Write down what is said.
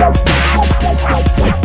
Help, help, help, help.